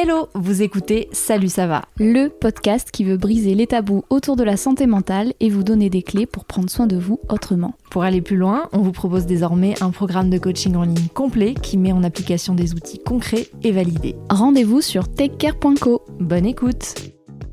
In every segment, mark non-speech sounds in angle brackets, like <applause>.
Hello, vous écoutez Salut ça va, le podcast qui veut briser les tabous autour de la santé mentale et vous donner des clés pour prendre soin de vous autrement. Pour aller plus loin, on vous propose désormais un programme de coaching en ligne complet qui met en application des outils concrets et validés. Rendez-vous sur techcare.co. Bonne écoute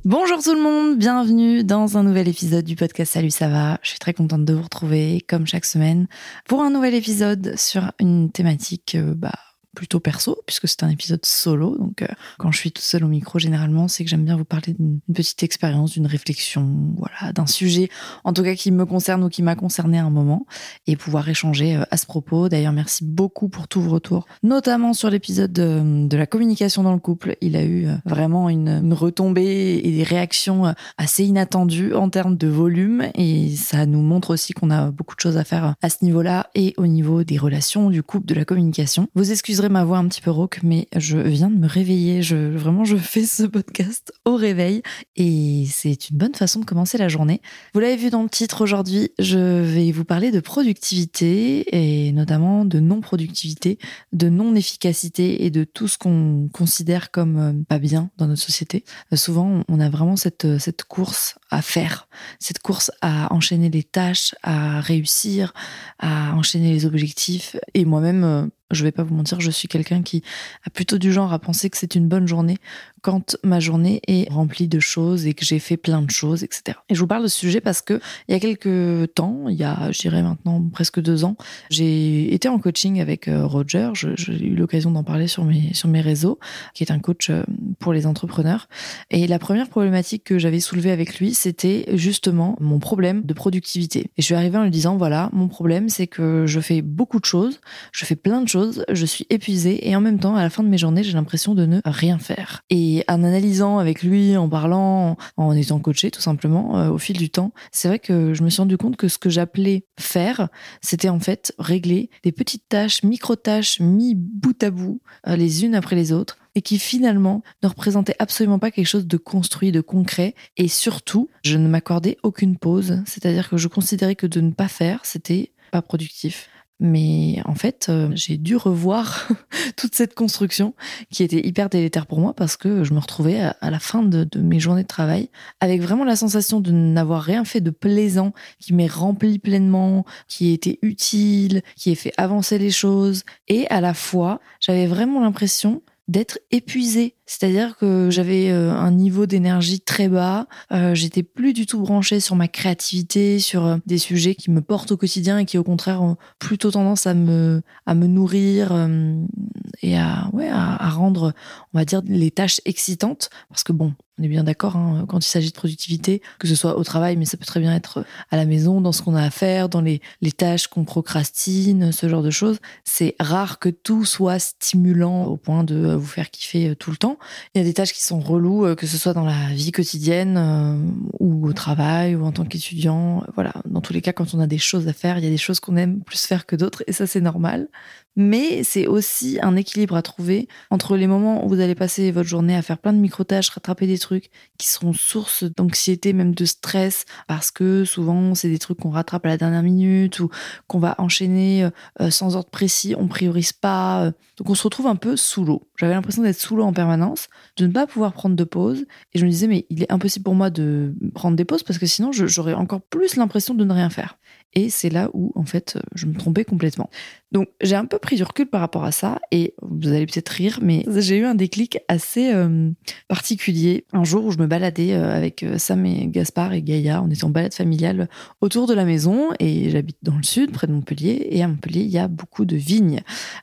Bonjour tout le monde, bienvenue dans un nouvel épisode du podcast Salut ça va. Je suis très contente de vous retrouver comme chaque semaine pour un nouvel épisode sur une thématique euh, bah, plutôt perso, puisque c'est un épisode solo. Donc, euh, quand je suis toute seule au micro, généralement, c'est que j'aime bien vous parler d'une petite expérience, d'une réflexion, voilà, d'un sujet, en tout cas qui me concerne ou qui m'a concerné à un moment, et pouvoir échanger euh, à ce propos. D'ailleurs, merci beaucoup pour tous vos retours, notamment sur l'épisode de, la communication dans le couple. Il a eu euh, vraiment une, une retombée et des réactions assez inattendues en termes de volume, et ça nous montre aussi qu'on a beaucoup de choses à faire à ce niveau-là et au niveau des relations, du couple, de la communication. Vous excuserez ma voix un petit peu rauque, mais je viens de me réveiller. Je, vraiment, je fais ce podcast au réveil et c'est une bonne façon de commencer la journée. Vous l'avez vu dans le titre aujourd'hui, je vais vous parler de productivité et notamment de non-productivité, de non-efficacité et de tout ce qu'on considère comme euh, pas bien dans notre société. Euh, souvent, on a vraiment cette, cette course à faire, cette course à enchaîner les tâches, à réussir, à enchaîner les objectifs. Et moi-même, euh, je vais pas vous mentir, je suis quelqu'un qui a plutôt du genre à penser que c'est une bonne journée quand ma journée est remplie de choses et que j'ai fait plein de choses, etc. Et je vous parle de ce sujet parce que il y a quelques temps, il y a, je dirais maintenant presque deux ans, j'ai été en coaching avec euh, Roger. J'ai eu l'occasion d'en parler sur mes sur mes réseaux, qui est un coach euh, pour les entrepreneurs. Et la première problématique que j'avais soulevée avec lui, c'était justement mon problème de productivité. Et je suis arrivée en lui disant voilà, mon problème, c'est que je fais beaucoup de choses, je fais plein de choses, je suis épuisée et en même temps, à la fin de mes journées, j'ai l'impression de ne rien faire. Et en analysant avec lui, en parlant, en étant coaché tout simplement euh, au fil du temps, c'est vrai que je me suis rendu compte que ce que j'appelais faire, c'était en fait régler des petites tâches, micro-tâches mis bout à bout, euh, les unes après les autres, et qui finalement ne représentaient absolument pas quelque chose de construit, de concret. Et surtout, je ne m'accordais aucune pause. C'est-à-dire que je considérais que de ne pas faire, c'était pas productif. Mais en fait, euh, j'ai dû revoir <laughs> toute cette construction qui était hyper délétère pour moi parce que je me retrouvais à, la fin de, de, mes journées de travail avec vraiment la sensation de n'avoir rien fait de plaisant, qui m'ait rempli pleinement, qui était utile, qui ait fait avancer les choses. Et à la fois, j'avais vraiment l'impression d'être épuisée. C'est-à-dire que j'avais euh, un niveau d'énergie très bas, euh, j'étais plus du tout branchée sur ma créativité, sur euh, des sujets qui me portent au quotidien et qui au contraire ont plutôt tendance à me à me nourrir et à rendre on va dire les tâches excitantes parce que bon on est bien d'accord hein, quand il s'agit de productivité, que ce soit au travail, mais ça peut très bien être à la maison, dans ce qu'on a à faire, dans les, tâches qu'on procrastine, ce genre de choses. C'est rare que tout soit stimulant au point de vous faire kiffer tout le temps. Il y a des tâches qui sont reloues, euh, que ce soit dans la vie quotidienne euh, ou au travail ou en tant qu'étudiant. Voilà, dans tous les cas, quand on a des choses à faire, il y a des choses qu'on aime plus faire que d'autres, et ça c'est normal mais c'est aussi un équilibre à trouver entre les moments où vous allez passer votre journée à faire plein de micro-tâches, rattraper des trucs qui seront source d'anxiété, même de stress, parce que souvent c'est des trucs qu'on rattrape à la dernière minute ou qu'on va enchaîner euh, sans ordre précis, on priorise pas. Euh. donc on se retrouve un peu sous l'eau. J'avais l'impression d'être sous l'eau en permanence, de ne pas pouvoir prendre de pause, et je me disais mais il est impossible pour moi de prendre des pauses parce que sinon j'aurais encore plus l'impression de ne rien faire. Et c'est là où, en fait, je me trompais complètement. Donc j'ai un peu pris du recul par rapport à ça et vous allez peut-être rire, mais j'ai eu un déclic assez euh, particulier. Un jour où je me baladais euh, avec euh, Sam et Gaspard et Gaïa, on était en balade familiale autour de la maison et j'habite dans le sud, près de Montpellier. Et à Montpellier, il y a beaucoup de vignes.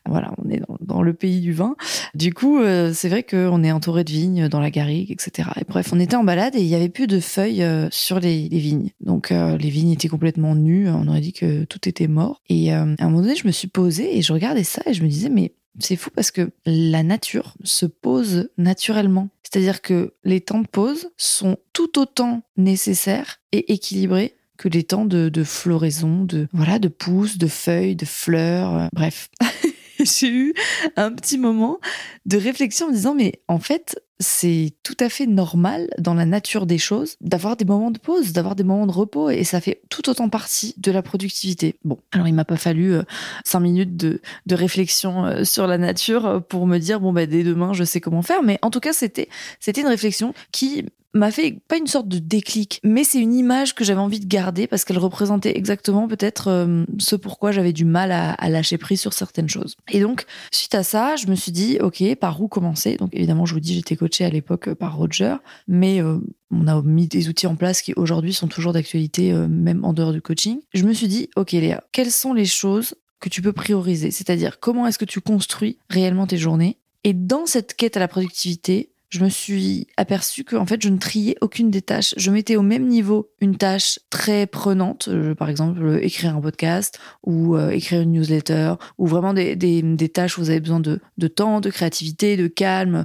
Voilà, on est dans, le pays du vin. Du coup, c'est vrai qu'on est entouré de vignes dans la garrigue, etc. Et bref, on était en balade et il y avait plus de feuilles sur les, les vignes. Donc les vignes étaient complètement nues. On aurait dit que tout était mort. Et à un moment donné, je me suis posée et je regardais ça et je me disais, mais c'est fou parce que la nature se pose naturellement. C'est-à-dire que les temps de pause sont tout autant nécessaires et équilibrés que les temps de, floraison, de voilà, de pousses, de feuilles, de fleurs, euh, bref. <laughs> J'ai eu un petit moment de réflexion en me disant mais en fait c'est tout à fait normal dans la nature des choses d'avoir des moments de pause, d'avoir des moments de repos et ça fait tout autant partie de la productivité. Bon, alors il m'a pas fallu euh, cinq minutes de, réflexion euh, sur la nature pour me dire bon bah dès demain je sais comment faire, mais en tout cas c'était une réflexion qui m'a fait pas une sorte de déclic, mais c'est une image que j'avais envie de garder parce qu'elle représentait exactement peut-être euh, ce pourquoi j'avais du mal à, lâcher prise sur certaines choses. Et donc, suite à ça, je me suis dit, ok, par où commencer? Donc évidemment, je vous dis, j'étais coachée à l'époque euh, par Roger, mais euh, on a mis des outils en place qui aujourd'hui sont toujours d'actualité, même en dehors du coaching. Je me suis dit, ok Léa, quelles sont les choses que tu peux prioriser? C'est-à-dire, comment est-ce que tu construis réellement tes journées? Et dans cette quête à la productivité, je me suis aperçue que en fait je ne triais aucune des tâches. Je mettais au même niveau une tâche très prenante, euh, par exemple écrire un podcast ou euh, écrire une newsletter, ou vraiment des, des, tâches où vous avez besoin de, de temps, de créativité, de calme,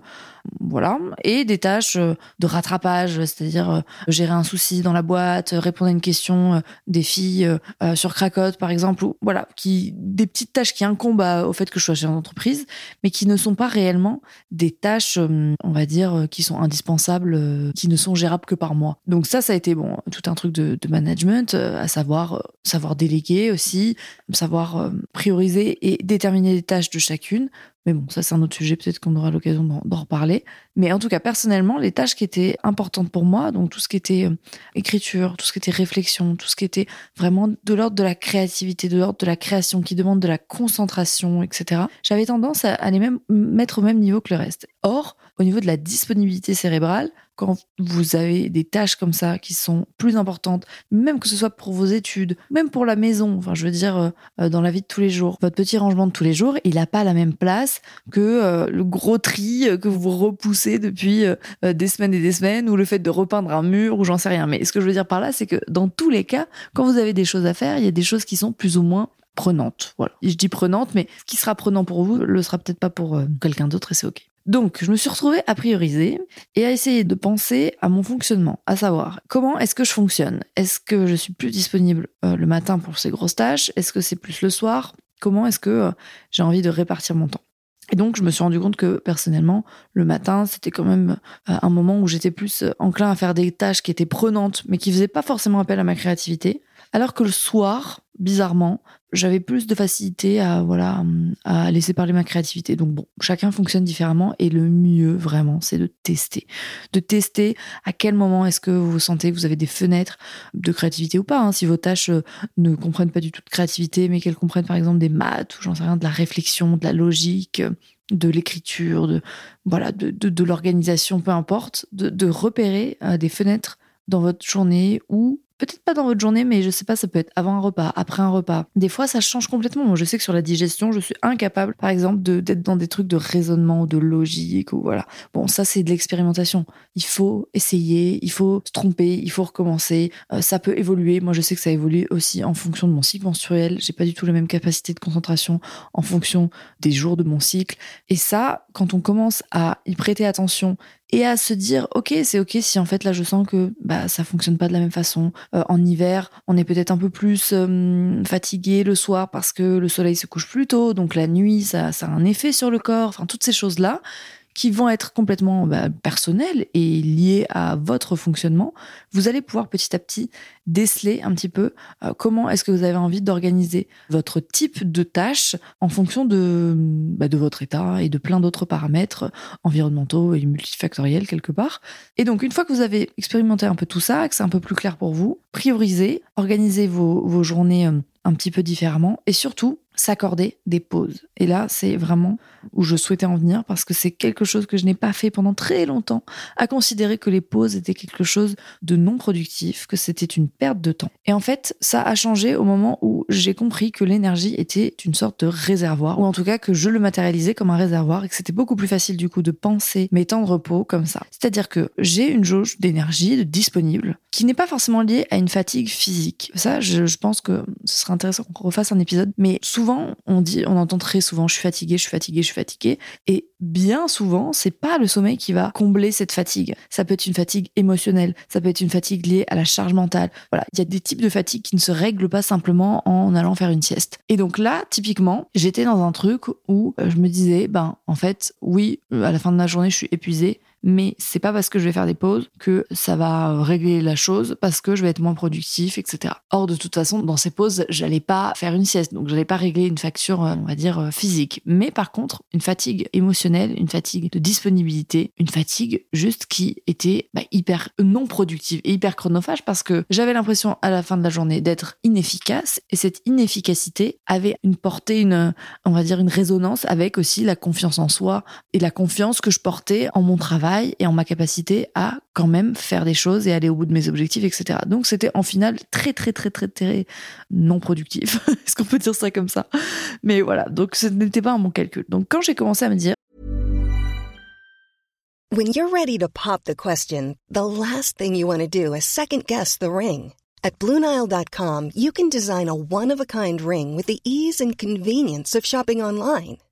voilà, et des tâches euh, de rattrapage, c'est-à-dire euh, gérer un souci dans la boîte, répondre à une question euh, des filles sur Cracotte par exemple, ou voilà, qui des petites tâches qui incombent au fait que je sois chef d'entreprise, mais qui ne sont pas réellement des tâches, on va dire, qui sont indispensables, qui ne sont gérables que par moi. Donc ça, ça a été bon, tout un truc de, de management, à savoir savoir déléguer aussi, savoir prioriser et déterminer les tâches de chacune mais bon, ça c'est un autre sujet, peut-être qu'on aura l'occasion d'en reparler. Mais en tout cas, personnellement, les tâches qui étaient importantes pour moi, donc tout ce qui était euh, écriture, tout ce qui était réflexion, tout ce qui était vraiment de l'ordre de la créativité, de l'ordre de la création, qui demande de la concentration, etc., j'avais tendance à les même mettre au même niveau que le reste. Or, au niveau de la disponibilité cérébrale, quand vous avez des tâches comme ça qui sont plus importantes, même que ce soit pour vos études, même pour la maison, enfin je veux dire euh, euh, dans la vie de tous les jours, votre petit rangement de tous les jours, il n'a pas la même place que euh, le gros tri que vous repoussez depuis des semaines et des semaines, ou le fait de repeindre un mur, ou j'en sais rien. Mais ce que je veux dire par là, c'est que dans tous les cas, quand vous avez des choses à faire, il y a des choses qui sont plus ou moins prenantes. Voilà. je dis prenante, mais ce qui sera prenant pour vous le sera peut-être pas pour quelqu'un d'autre et c'est ok. Donc, je me suis retrouvée à prioriser et à essayer de penser à mon fonctionnement, à savoir comment est-ce que je fonctionne. Est-ce que je suis plus disponible euh, le matin pour ces grosses tâches? Est-ce que c'est plus le soir? Comment est-ce que euh, j'ai envie de répartir mon temps? Et donc, je me suis rendu compte que personnellement, le matin, c'était quand même euh, un moment où j'étais plus enclin à faire des tâches qui étaient prenantes, mais qui faisaient pas forcément appel à ma créativité. Alors que le soir, bizarrement, j'avais plus de facilité à voilà à laisser parler ma créativité. Donc bon, chacun fonctionne différemment et le mieux vraiment, c'est de tester, de tester à quel moment est-ce que vous sentez que vous avez des fenêtres de créativité ou pas. Hein. si vos tâches euh, ne comprennent pas du tout de créativité, mais qu'elles comprennent par exemple des maths ou j'en sais rien, de la réflexion, de la logique, de l'écriture, de voilà, l'organisation, peu importe, de, de repérer euh, des fenêtres dans votre journée où Peut-être pas dans votre journée, mais je sais pas, ça peut être avant un repas, après un repas. Des fois, ça change complètement. Moi, je sais que sur la digestion, je suis incapable, par exemple, d'être dans des trucs de raisonnement ou de logique ou voilà. Bon, ça, c'est de l'expérimentation. Il faut essayer, il faut se tromper, il faut recommencer. Euh, ça peut évoluer. Moi, je sais que ça évolue aussi en fonction de mon cycle menstruel. J'ai pas du tout la même capacité de concentration en fonction des jours de mon cycle. Et ça, quand on commence à y prêter attention et à se dire ok c'est ok si en fait là je sens que bah ça fonctionne pas de la même façon euh, en hiver. On est peut-être un peu plus euh, fatigué le soir parce que le soleil se couche plus tôt. Donc la nuit ça, ça a un effet sur le corps. Enfin toutes ces choses là qui vont être complètement bah, personnels et liés à votre fonctionnement, vous allez pouvoir petit à petit déceler un petit peu euh, comment est-ce que vous avez envie d'organiser votre type de tâche en fonction de, bah, de votre état et de plein d'autres paramètres environnementaux et multifactoriels quelque part. Et donc une fois que vous avez expérimenté un peu tout ça, que c'est un peu plus clair pour vous, priorisez, organisez vos, vos journées euh, un petit peu différemment et surtout s'accorder des pauses. Et là, c'est vraiment où je souhaitais en venir parce que c'est quelque chose que je n'ai pas fait pendant très longtemps, à considérer que les pauses étaient quelque chose de non productif, que c'était une perte de temps. Et en fait, ça a changé au moment où j'ai compris que l'énergie était une sorte de réservoir, ou en tout cas que je le matérialisais comme un réservoir et que c'était beaucoup plus facile du coup de penser mes temps de repos comme ça. C'est-à-dire que j'ai une jauge d'énergie disponible qui n'est pas forcément liée à une fatigue physique. Ça, je, pense que ce serait intéressant qu'on refasse un épisode, mais souvent on dit, on entend très souvent, je suis fatigué, je suis fatigué, je suis fatigué, et bien souvent, c'est pas le sommeil qui va combler cette fatigue. Ça peut être une fatigue émotionnelle, ça peut être une fatigue liée à la charge mentale. Voilà, il y a des types de fatigue qui ne se règlent pas simplement en allant faire une sieste. Et donc là, typiquement, j'étais dans un truc où euh, je me disais, ben en fait, oui, à la fin de la journée, je suis épuisée, mais c'est pas parce que je vais faire des pauses que ça va régler la chose, parce que je vais être moins productif, etc. Or, de toute façon, dans ces pauses, j'allais pas faire une sieste, donc j'allais pas régler une facture, euh, on va dire, euh, physique. Mais par contre, une fatigue émotionnelle, une fatigue de disponibilité, une fatigue juste qui était bah, hyper non productive et hyper chronophage parce que j'avais l'impression à la fin de la journée d'être inefficace et cette inefficacité avait une portée, une, on va dire, une résonance avec aussi la confiance en soi et la confiance que je portais en mon travail et en ma capacité à quand même faire des choses et aller au bout de mes objectifs, etc. Donc c'était en final très très très très très non productif. <laughs> Est-ce qu'on peut dire ça comme ça? Mais voilà, donc ce n'était pas un bon calcul. Donc quand j'ai commencé à me dire When you're ready to pop the question, the last thing you want to do is second guess the ring. At BlueNile.com, you can design a one-of-a-kind ring with the ease and convenience of shopping online.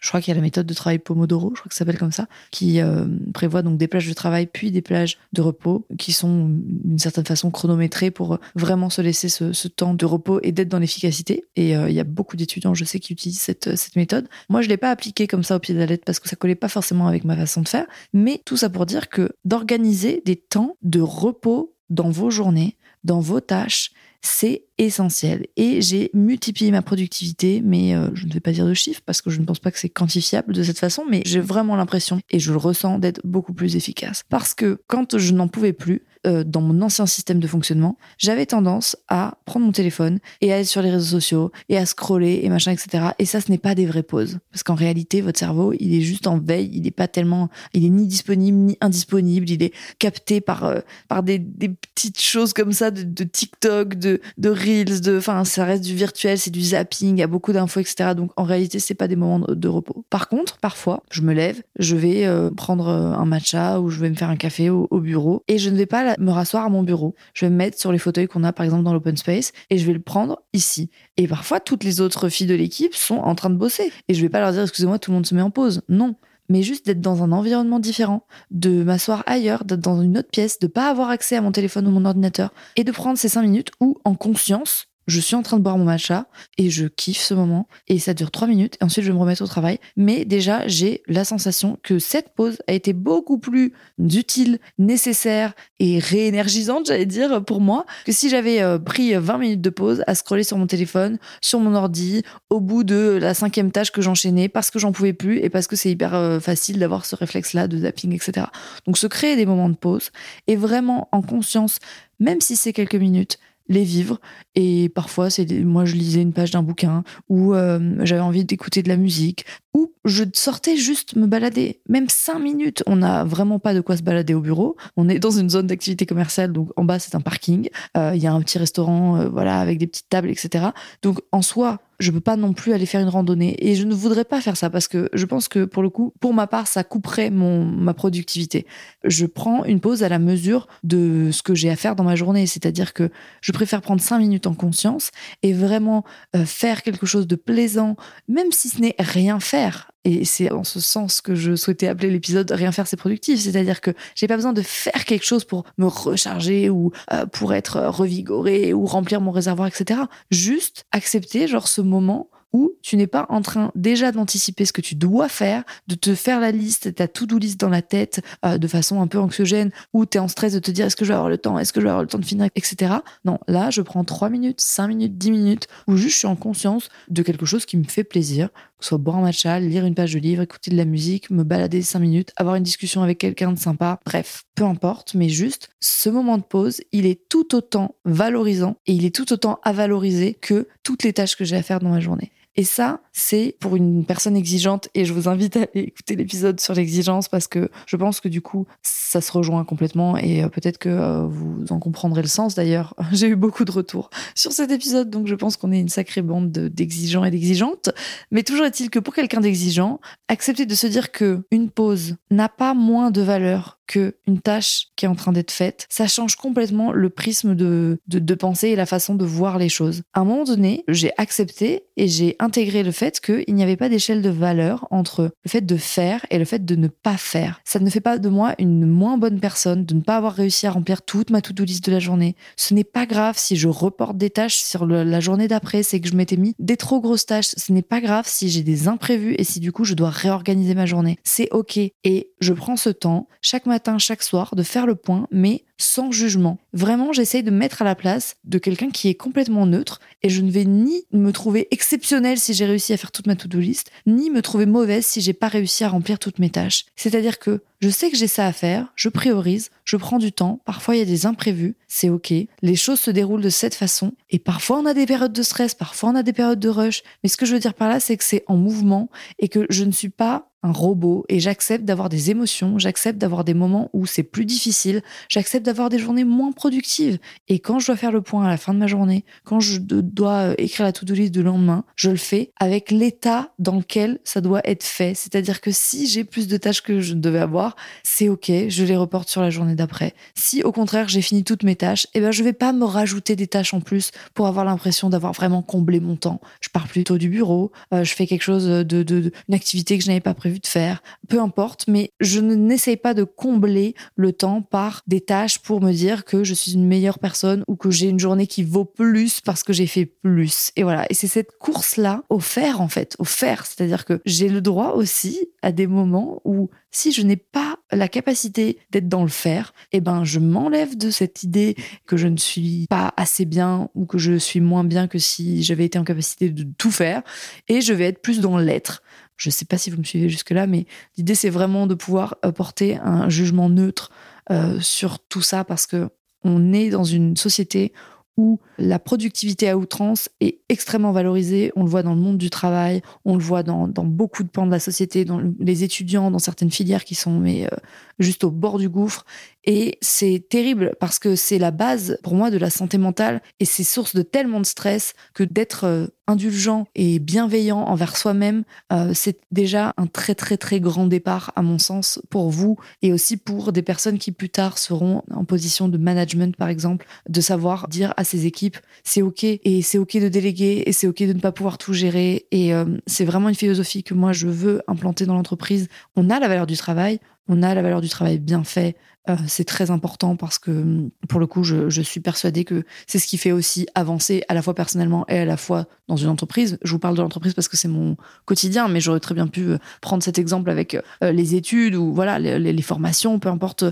je crois qu'il y a la méthode de travail Pomodoro, je crois que ça s'appelle comme ça, qui euh, prévoit donc des plages de travail puis des plages de repos qui sont d'une certaine façon chronométrées pour vraiment se laisser ce, temps de repos et d'être dans l'efficacité. Et euh, il y a beaucoup d'étudiants, je sais, qui utilisent cette, cette méthode. Moi, je l'ai pas appliquée comme ça au pied de la lettre parce que ça collait pas forcément avec ma façon de faire. Mais tout ça pour dire que d'organiser des temps de repos dans vos journées, dans vos tâches, c'est essentiel. Et j'ai multiplié ma productivité, mais euh, je ne vais pas dire de chiffres parce que je ne pense pas que c'est quantifiable de cette façon, mais j'ai vraiment l'impression, et je le ressens, d'être beaucoup plus efficace. Parce que quand je n'en pouvais plus, euh, dans mon ancien système de fonctionnement, j'avais tendance à prendre mon téléphone et à aller sur les réseaux sociaux et à scroller et machin, etc. Et ça, ce n'est pas des vraies pauses. Parce qu'en réalité, votre cerveau, il est juste en veille, il n'est pas tellement, il est ni disponible ni indisponible, il est capté par, euh, par des, petites choses comme ça de, TikTok, de, de Reels, de, enfin, ça reste du virtuel, c'est du zapping, il y a beaucoup d'infos, etc. Donc en réalité, c'est pas des moments de, repos. Par contre, parfois, je me lève, je vais euh, prendre un matcha ou je vais me faire un café au, au bureau et je ne vais pas me rasseoir à mon bureau. Je vais me mettre sur les fauteuils qu'on a par exemple dans l'open space et je vais le prendre ici. Et parfois, toutes les autres filles de l'équipe sont en train de bosser. Et je vais pas leur dire, excusez-moi, tout le monde se met en pause. Non mais juste d'être dans un environnement différent, de m'asseoir ailleurs, d'être dans une autre pièce, de pas avoir accès à mon téléphone ou mon ordinateur, et de prendre ces cinq minutes où, en conscience, je suis en train de boire mon matcha et je kiffe ce moment et ça dure trois minutes et ensuite je vais me remettre au travail. Mais déjà, j'ai la sensation que cette pause a été beaucoup plus utile, nécessaire et réénergisante, j'allais dire, pour moi, que si j'avais euh, pris 20 minutes de pause à scroller sur mon téléphone, sur mon ordi, au bout de la cinquième tâche que j'enchaînais parce que j'en pouvais plus et parce que c'est hyper euh, facile d'avoir ce réflexe-là de zapping, etc. Donc se créer des moments de pause et vraiment en conscience, même si c'est quelques minutes, les vivre. Et parfois, c'est moi, je lisais une page d'un bouquin ou euh, j'avais envie d'écouter de la musique ou je sortais juste me balader. Même cinq minutes, on n'a vraiment pas de quoi se balader au bureau. On est dans une zone d'activité commerciale, donc en bas, c'est un parking. Euh, il y a un petit restaurant, euh, voilà, avec des petites tables, etc. Donc en soi, je peux pas non plus aller faire une randonnée et je ne voudrais pas faire ça parce que je pense que pour le coup, pour ma part, ça couperait mon ma productivité. Je prends une pause à la mesure de ce que j'ai à faire dans ma journée, c'est-à-dire que je préfère prendre cinq minutes en conscience et vraiment euh, faire quelque chose de plaisant, même si ce n'est rien faire. Et c'est en ce sens que je souhaitais appeler l'épisode Rien faire, c'est productif. C'est-à-dire que j'ai pas besoin de faire quelque chose pour me recharger ou euh, pour être revigoré ou remplir mon réservoir, etc. Juste accepter, genre, ce moment où tu n'es pas en train déjà d'anticiper ce que tu dois faire, de te faire la liste, ta to-do list dans la tête euh, de façon un peu anxiogène, où tu es en stress de te dire est-ce que je vais avoir le temps, est-ce que je vais avoir le temps de finir, etc. Non, là, je prends 3 minutes, 5 minutes, 10 minutes, où juste je suis en conscience de quelque chose qui me fait plaisir, que ce soit boire un matcha, lire une page de livre, écouter de la musique, me balader 5 minutes, avoir une discussion avec quelqu'un de sympa, bref, peu importe, mais juste ce moment de pause, il est tout autant valorisant et il est tout autant à valoriser que toutes les tâches que j'ai à faire dans ma journée. Et ça, c'est pour une personne exigeante. Et je vous invite à écouter l'épisode sur l'exigence parce que je pense que du coup, ça se rejoint complètement et euh, peut-être que euh, vous en comprendrez le sens. D'ailleurs, <laughs> j'ai eu beaucoup de retours sur cet épisode, donc je pense qu'on est une sacrée bande d'exigeants et d'exigeantes. Mais toujours est-il que pour quelqu'un d'exigeant, accepter de se dire que une pause n'a pas moins de valeur qu'une tâche qui est en train d'être faite, ça change complètement le prisme de, de, de penser et la façon de voir les choses. À un moment donné, j'ai accepté et j'ai intégré le fait qu'il n'y avait pas d'échelle de valeur entre le fait de faire et le fait de ne pas faire. Ça ne fait pas de moi une moins bonne personne de ne pas avoir réussi à remplir toute ma to-do list de la journée. Ce n'est pas grave si je reporte des tâches sur la journée d'après, c'est que je m'étais mis des trop grosses tâches. Ce n'est pas grave si j'ai des imprévus et si du coup je dois réorganiser ma journée. C'est ok. Et je prends ce temps chaque matin chaque soir, de faire le point, mais sans jugement. Vraiment, j'essaye de mettre à la place de quelqu'un qui est complètement neutre et je ne vais ni me trouver exceptionnelle si j'ai réussi à faire toute ma to-do list, ni me trouver mauvaise si j'ai pas réussi à remplir toutes mes tâches. C'est-à-dire que je sais que j'ai ça à faire, je priorise, je prends du temps, parfois il y a des imprévus, c'est ok, les choses se déroulent de cette façon, et parfois on a des périodes de stress, parfois on a des périodes de rush, mais ce que je veux dire par là, c'est que c'est en mouvement et que je ne suis pas un robot et j'accepte d'avoir des émotions, j'accepte d'avoir des moments où c'est plus difficile, j'accepte d'avoir des journées moins productives. Et quand je dois faire le point à la fin de ma journée, quand je dois euh, écrire la to-do list du lendemain, je le fais avec l'état dans lequel ça doit être fait. C'est-à-dire que si j'ai plus de tâches que je devais avoir, c'est ok, je les reporte sur la journée d'après. Si au contraire j'ai fini toutes mes tâches, eh ben je vais pas me rajouter des tâches en plus pour avoir l'impression d'avoir vraiment comblé mon temps. Je pars plutôt du bureau, euh, je fais quelque chose de, de, activité que je n'avais pas de faire, peu importe, mais je n'essaye pas de combler le temps par des tâches pour me dire que je suis une meilleure personne ou que j'ai une journée qui vaut plus parce que j'ai fait plus. Et voilà. Et c'est cette course-là au faire, en fait, au faire. C'est-à-dire que j'ai le droit aussi à des moments où si je n'ai pas la capacité d'être dans le faire, eh ben, je m'enlève de cette idée que je ne suis pas assez bien ou que je suis moins bien que si j'avais été en capacité de tout faire et je vais être plus dans l'être. Je ne sais pas si vous me suivez jusque-là, mais l'idée, c'est vraiment de pouvoir porter un jugement neutre euh, sur tout ça parce que on est dans une société où la productivité à outrance est extrêmement valorisée. On le voit dans le monde du travail, on le voit dans, beaucoup de pans de la société, dans les étudiants, dans certaines filières qui sont mais, euh, juste au bord du gouffre. Et c'est terrible parce que c'est la base pour moi de la santé mentale et c'est source de tellement de stress que d'être euh, indulgent et bienveillant envers soi-même, euh, c'est déjà un très très très grand départ à mon sens pour vous et aussi pour des personnes qui plus tard seront en position de management par exemple, de savoir dire à ses équipes c'est ok et c'est ok de déléguer et c'est ok de ne pas pouvoir tout gérer et euh, c'est vraiment une philosophie que moi je veux implanter dans l'entreprise. On a la valeur du travail, on a la valeur du travail bien fait. Euh, c'est très important parce que, pour le coup, je, suis persuadée que c'est ce qui fait aussi avancer à la fois personnellement et à la fois dans une entreprise. Je vous parle de l'entreprise parce que c'est mon quotidien, mais j'aurais très bien pu euh, prendre cet exemple avec euh, les études ou voilà les, formations, peu importe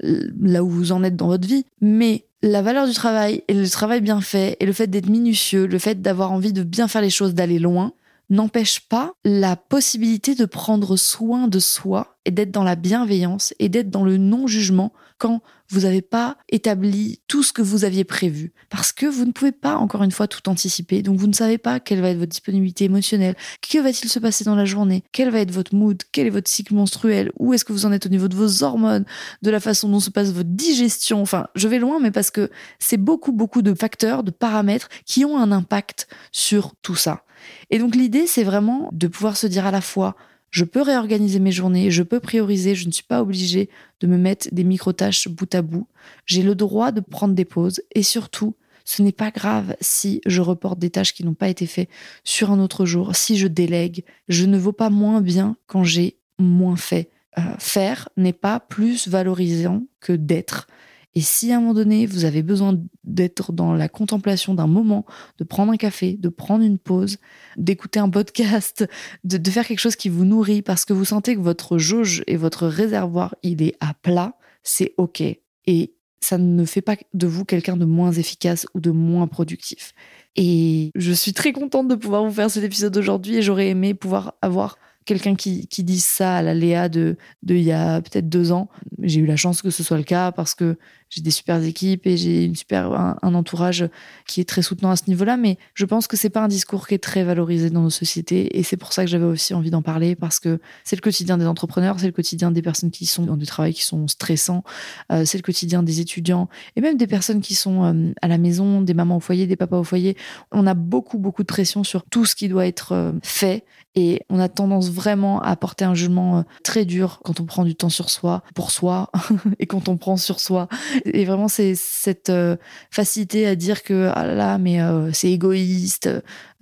là où vous en êtes dans votre vie. Mais la valeur du travail et le travail bien fait et le fait d'être minutieux, le fait d'avoir envie de bien faire les choses, d'aller loin, n'empêche pas la possibilité de prendre soin de soi et d'être dans la bienveillance et d'être dans le non-jugement quand vous n'avez pas établi tout ce que vous aviez prévu. Parce que vous ne pouvez pas, encore une fois, tout anticiper. Donc vous ne savez pas quelle va être votre disponibilité émotionnelle, que va-t-il se passer dans la journée, quel va être votre mood, quel est votre cycle menstruel, où est-ce que vous en êtes au niveau de vos hormones, de la façon dont se passe votre digestion? Enfin, je vais loin, mais parce que c'est beaucoup, beaucoup de facteurs, de paramètres qui ont un impact sur tout ça. Et donc l'idée, c'est vraiment de pouvoir se dire à la fois, je peux réorganiser mes journées, je peux prioriser, je ne suis pas obligée de me mettre des micro-tâches bout à bout. J'ai le droit de prendre des pauses et surtout, ce n'est pas grave si je reporte des tâches qui n'ont pas été faites sur un autre jour, si je délègue. Je ne vaux pas moins bien quand j'ai moins fait. Euh, faire n'est pas plus valorisant que d'être. Et si à un moment donné, vous avez besoin d'être dans la contemplation d'un moment, de prendre un café, de prendre une pause, d'écouter un podcast, de, faire quelque chose qui vous nourrit parce que vous sentez que votre jauge et votre réservoir, il est à plat, c'est OK. Et ça ne fait pas de vous quelqu'un de moins efficace ou de moins productif. Et je suis très contente de pouvoir vous faire cet épisode aujourd'hui et j'aurais aimé pouvoir avoir quelqu'un qui, qui dise ça à la Léa de, de il y a peut-être deux ans. J'ai eu la chance que ce soit le cas parce que j'ai des super équipes et j'ai une super un, entourage qui est très soutenant à ce niveau-là. Mais je pense que c'est pas un discours qui est très valorisé dans nos sociétés et c'est pour ça que j'avais aussi envie d'en parler parce que c'est le quotidien des entrepreneurs, c'est le quotidien des personnes qui sont dans du travail qui sont stressants, euh, c'est le quotidien des étudiants et même des personnes qui sont euh, à la maison, des mamans au foyer, des papas au foyer. On a beaucoup beaucoup de pression sur tout ce qui doit être euh, fait et on a tendance vraiment à un jugement très dur quand on prend du temps sur soi, pour soi, <laughs> et quand on prend sur soi. Et vraiment, c'est cette euh, facilité à dire que, ah là là, mais euh, c'est égoïste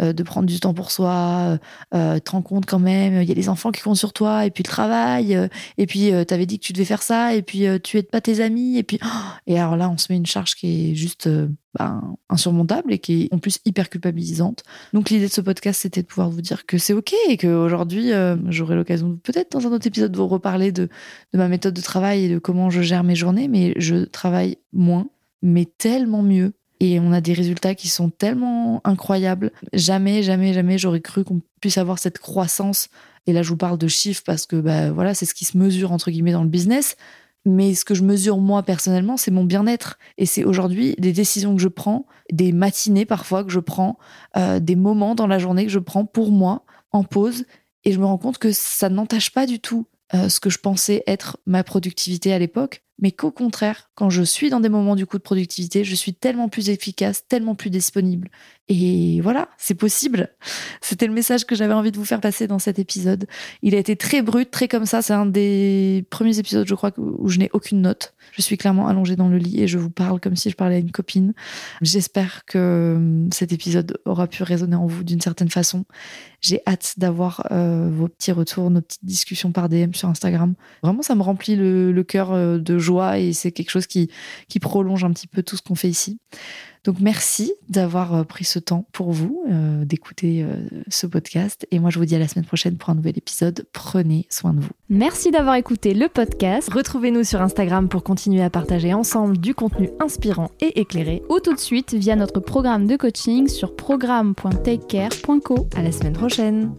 euh, de prendre du temps pour soi, te rends compte quand même, il y a les enfants qui comptent sur toi, et puis le travail, et puis tu avais dit que tu devais faire ça, et puis tu aides pas tes amis, et puis. <gasps> Et alors là, on se met une charge qui est juste ben, insurmontable et qui est en plus hyper culpabilisante. Donc l'idée de ce podcast, c'était de pouvoir vous dire que c'est ok et qu'aujourd'hui, j'aurai l'occasion peut-être dans un autre épisode de vous reparler de, de ma méthode de travail et de comment je gère mes journées, mais je travaille moins, mais tellement mieux. Et on a des résultats qui sont tellement incroyables. Jamais, jamais, jamais j'aurais cru qu'on puisse avoir cette croissance. Et là, je vous parle de chiffres parce que bah, voilà, c'est ce qui se mesure entre guillemets dans le business. Mais ce que je mesure moi personnellement, c'est mon bien-être. Et c'est aujourd'hui des décisions que je prends, des matinées parfois que je prends, euh, des moments dans la journée que je prends pour moi, en pause. Et je me rends compte que ça n'entache pas du tout euh, ce que je pensais être ma productivité à l'époque mais qu'au contraire, quand je suis dans des moments du coup de productivité, je suis tellement plus efficace, tellement plus disponible. Et voilà, c'est possible. <laughs> C'était le message que j'avais envie de vous faire passer dans cet épisode. Il a été très brut, très comme ça. C'est un des premiers épisodes, je crois, où je n'ai aucune note. Je suis clairement allongée dans le lit et je vous parle comme si je parlais à une copine. J'espère que hum, cet épisode aura pu résonner en vous d'une certaine façon. J'ai hâte d'avoir euh, vos petits retours, nos petites discussions par DM sur Instagram. Vraiment, ça me remplit le, le cœur euh, de joie et c'est quelque chose qui, prolonge un petit peu tout ce qu'on fait ici. Donc merci d'avoir euh, pris ce temps pour vous, euh, d'écouter euh, ce podcast. Et moi, je vous dis à la semaine prochaine pour un nouvel épisode. Prenez soin de vous. Merci d'avoir écouté le podcast. Retrouvez-nous sur Instagram pour continuer à partager ensemble du contenu inspirant et éclairé. Ou tout de suite via notre programme de coaching sur programme.takecare.co. À la semaine prochaine.